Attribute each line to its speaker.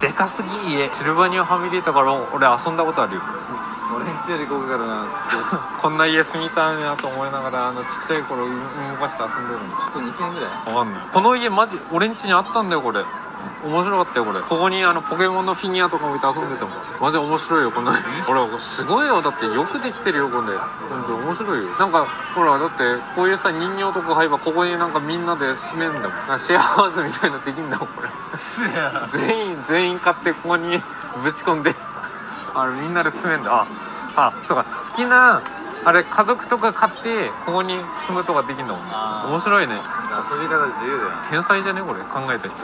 Speaker 1: でかすぎ家シルバニアファミリーとか俺遊んだことあるよ。
Speaker 2: 俺んちよりここからな
Speaker 1: こんな家住みたいなと思いながらあのちっちゃい頃動かして遊んでるの。
Speaker 2: ここ2000円ぐらい？
Speaker 1: わかんない。この家マジ俺ん家にあったんだよこれ面白かったよこれ。ここにあのポケモンのフィギュアとか置いて遊んでたも。んマジ面白いよこの。ほらすごいよ。だってよくできてるよこれ。本当面白いよ。なんかほらだってこういうさ人形とか入ればここになんかみんなで住めんだもん。シェアハウスみたいなのできんだもんこれ。全員全員買ってここに ぶち込んで。あれみんなで住めんだ。ああそうか。好きなあれ家族とか買ってここに住むとかできんだもん面白いね。
Speaker 2: 遊び方自由だよ。
Speaker 1: 天才じゃねこれ。考えた人